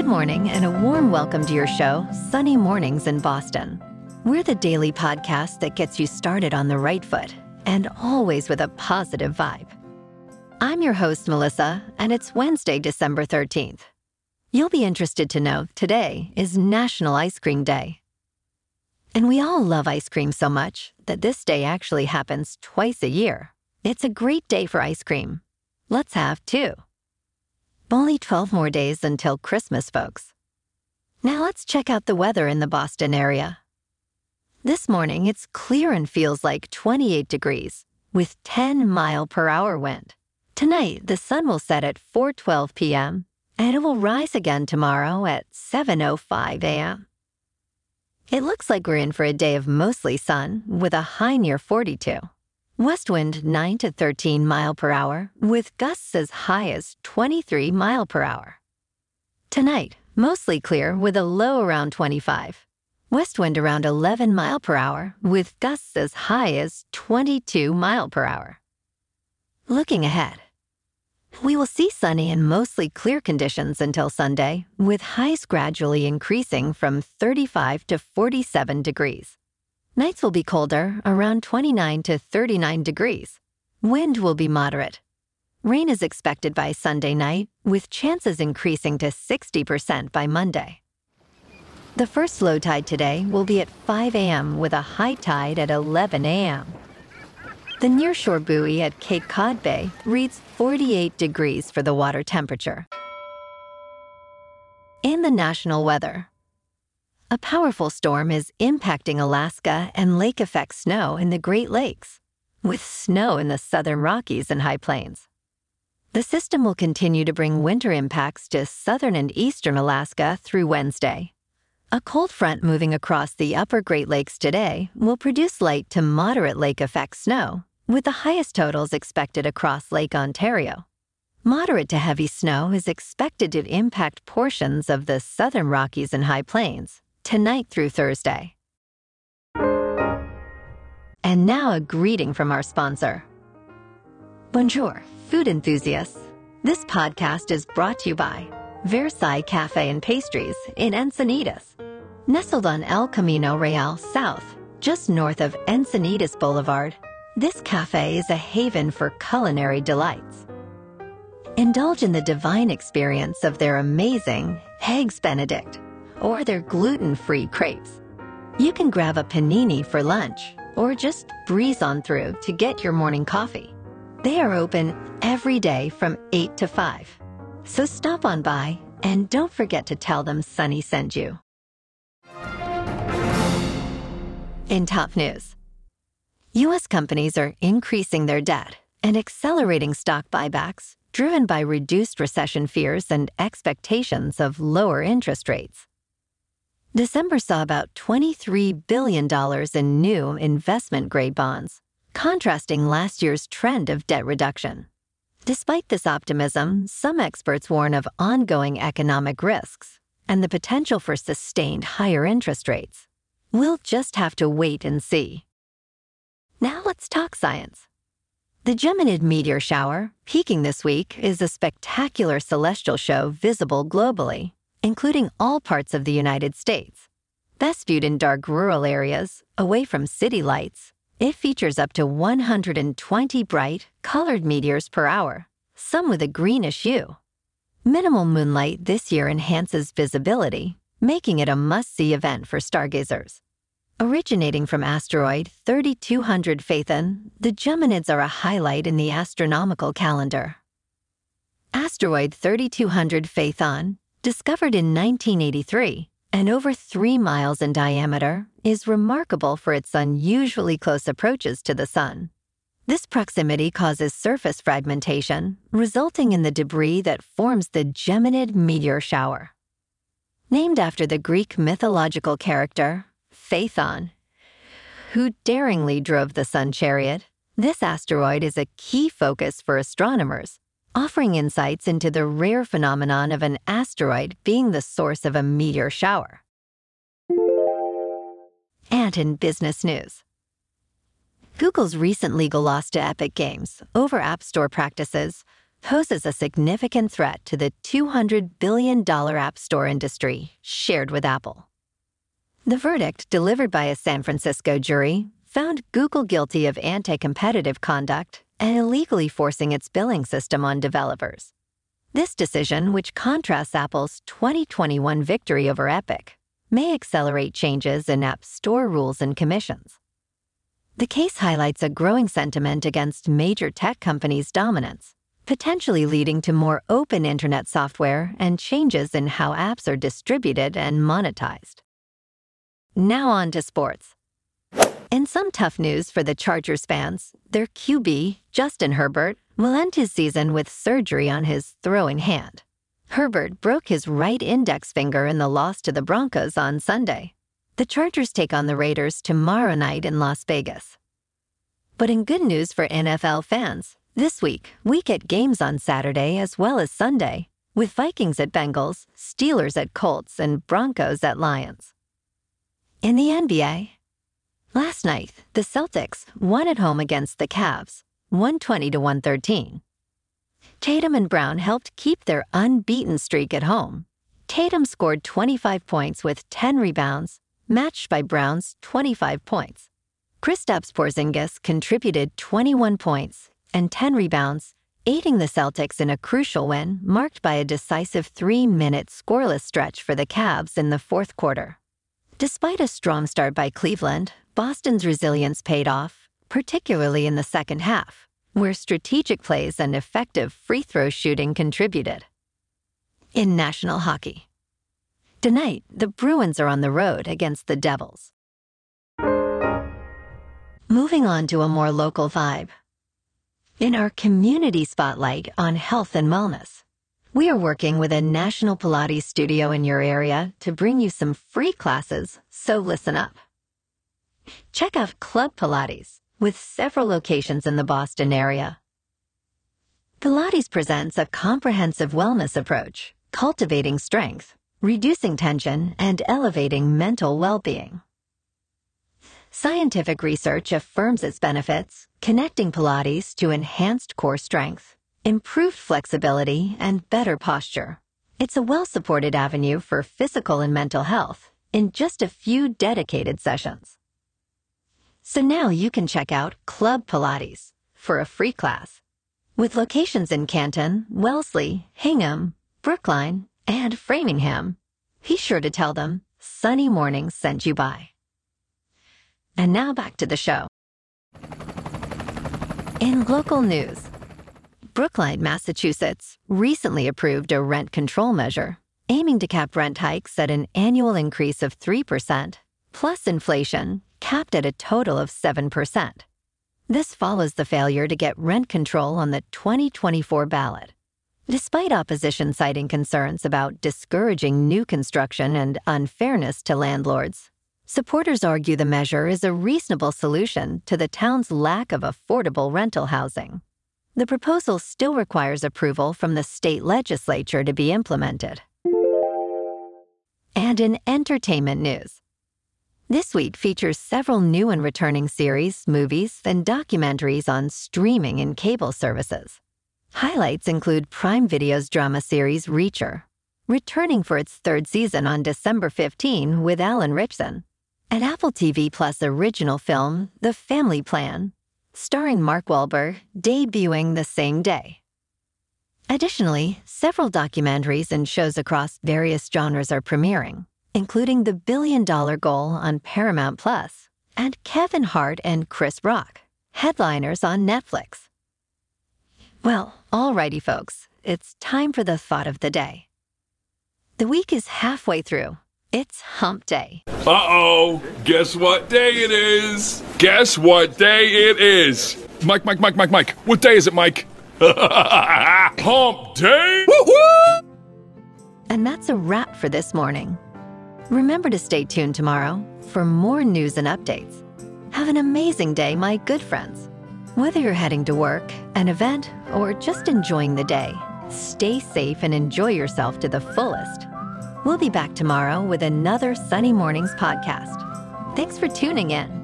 Good morning and a warm welcome to your show, Sunny Mornings in Boston. We're the daily podcast that gets you started on the right foot and always with a positive vibe. I'm your host, Melissa, and it's Wednesday, December 13th. You'll be interested to know today is National Ice Cream Day. And we all love ice cream so much that this day actually happens twice a year. It's a great day for ice cream. Let's have two. Only 12 more days until Christmas, folks. Now let's check out the weather in the Boston area. This morning, it's clear and feels like 28 degrees with 10 mile per hour wind. Tonight, the sun will set at 4:12 p.m. and it will rise again tomorrow at 7:05 a.m. It looks like we're in for a day of mostly sun with a high near 42. West wind 9 to 13 mile per hour with gusts as high as 23 mile per hour. Tonight, mostly clear with a low around 25. West wind around 11 mile per hour with gusts as high as 22 mile per hour. Looking ahead, we will see sunny and mostly clear conditions until Sunday, with highs gradually increasing from 35 to 47 degrees. Nights will be colder, around 29 to 39 degrees. Wind will be moderate. Rain is expected by Sunday night, with chances increasing to 60% by Monday. The first low tide today will be at 5 a.m. with a high tide at 11 a.m. The nearshore buoy at Cape Cod Bay reads 48 degrees for the water temperature. In the national weather, a powerful storm is impacting Alaska and lake effect snow in the Great Lakes, with snow in the southern Rockies and High Plains. The system will continue to bring winter impacts to southern and eastern Alaska through Wednesday. A cold front moving across the upper Great Lakes today will produce light to moderate lake effect snow, with the highest totals expected across Lake Ontario. Moderate to heavy snow is expected to impact portions of the southern Rockies and High Plains, tonight through Thursday. And now a greeting from our sponsor. Bonjour, food enthusiasts. This podcast is brought to you by Versailles Cafe and Pastries in Encinitas. Nestled on El Camino Real South, just north of Encinitas Boulevard, this cafe is a haven for culinary delights. Indulge in the divine experience of their amazing Eggs Benedict or their gluten free crepes. You can grab a panini for lunch or just breeze on through to get your morning coffee. They are open every day from 8 to 5. So stop on by and don't forget to tell them Sunny sent you. In top news, U.S. companies are increasing their debt and accelerating stock buybacks driven by reduced recession fears and expectations of lower interest rates. December saw about $23 billion in new investment grade bonds, contrasting last year's trend of debt reduction. Despite this optimism, some experts warn of ongoing economic risks and the potential for sustained higher interest rates. We'll just have to wait and see. Now let's talk science. The Geminid meteor shower, peaking this week, is a spectacular celestial show visible globally including all parts of the United States. Best viewed in dark rural areas, away from city lights, it features up to 120 bright, colored meteors per hour, some with a greenish hue. Minimal moonlight this year enhances visibility, making it a must see event for stargazers. Originating from asteroid 3200 Phaethon, the Geminids are a highlight in the astronomical calendar. Asteroid 3200 Phaethon discovered in 1983 and over three miles in diameter, is remarkable for its unusually close approaches to the Sun. This proximity causes surface fragmentation, resulting in the debris that forms the Geminid meteor shower. Named after the Greek mythological character, Phaethon, who daringly drove the Sun chariot, this asteroid is a key focus for astronomers offering insights into the rare phenomenon of an asteroid being the source of a meteor shower. And in business news, Google's recent legal loss to Epic Games over App Store practices poses a significant threat to the $200 billion app store industry shared with Apple. The verdict, delivered by a San Francisco jury, found Google guilty of anti competitive conduct and illegally forcing its billing system on developers. This decision, which contrasts Apple's 2021 victory over Epic, may accelerate changes in App Store rules and commissions. The case highlights a growing sentiment against major tech companies' dominance, potentially leading to more open internet software and changes in how apps are distributed and monetized. Now on to sports. In some tough news for the Chargers fans, their QB, Justin Herbert, will end his season with surgery on his throwing hand. Herbert broke his right index finger in the loss to the Broncos on Sunday. The Chargers take on the Raiders tomorrow night in Las Vegas. But in good news for NFL fans, this week we get games on Saturday as well as Sunday, with Vikings at Bengals, Steelers at Colts, and Broncos at Lions. In the NBA, last night the Celtics won at home against the Cavs, 120 to 113. Tatum and Brown helped keep their unbeaten streak at home. Tatum scored 25 points with 10 rebounds, matched by Brown's 25 points. Kristaps Porzingis contributed 21 points and 10 rebounds, aiding the Celtics in a crucial win marked by a decisive three-minute scoreless stretch for the Cavs in the fourth quarter. Despite a strong start by Cleveland, Boston's resilience paid off, particularly in the second half where strategic plays and effective free throw shooting contributed. In national hockey, tonight the Bruins are on the road against the Devils. Moving on to a more local vibe. In our community spotlight on health and wellness, we are working with a national Pilates studio in your area to bring you some free classes, so listen up. Check out Club Pilates with several locations in the Boston area. Pilates presents a comprehensive wellness approach, cultivating strength, reducing tension, and elevating mental well-being. Scientific research affirms its benefits, connecting Pilates to enhanced core strength, improved flexibility, and better posture. It's a well-supported avenue for physical and mental health in just a few dedicated sessions. So now you can check out Club Pilates for a free class. With locations in Canton, Wellesley, Hingham, Brookline, and Framingham, be sure to tell them Sunny Mornings sent you by. And now back to the show. In local news, Brookline, Massachusetts recently approved a rent control measure aiming to cap rent hikes at an annual increase of 3% plus inflation capped at a total of 7%. This follows the failure to get rent control on the 2024 ballot. Despite opposition citing concerns about discouraging new construction and unfairness to landlords, supporters argue the measure is a reasonable solution to the town's lack of affordable rental housing. The proposal still requires approval from the state legislature to be implemented. And in entertainment news, this week features several new and returning series, movies, and documentaries on streaming and cable services. Highlights include Prime Video's drama series Reacher, returning for its third season on December 15 with Alan Ritchson, and Apple TV Plus original film The Family Plan, starring Mark Wahlberg, debuting the same day. Additionally, several documentaries and shows across various genres are premiering including the billion dollar goal on Paramount Plus and Kevin Hart and Chris Rock, headliners on Netflix. Well, alrighty, folks, it's time for the thought of the day. The week is halfway through. It's hump day. Uh oh, guess what day it is? Guess what day it is? Mike, Mike, Mike, Mike, Mike. What day is it, Mike? hump day? Woo-hoo! And that's a wrap for this morning. Remember to stay tuned tomorrow for more news and updates. Have an amazing day, my good friends. Whether you're heading to work, an event, or just enjoying the day, stay safe and enjoy yourself to the fullest. We'll be back tomorrow with another Sunny Mornings podcast. Thanks for tuning in.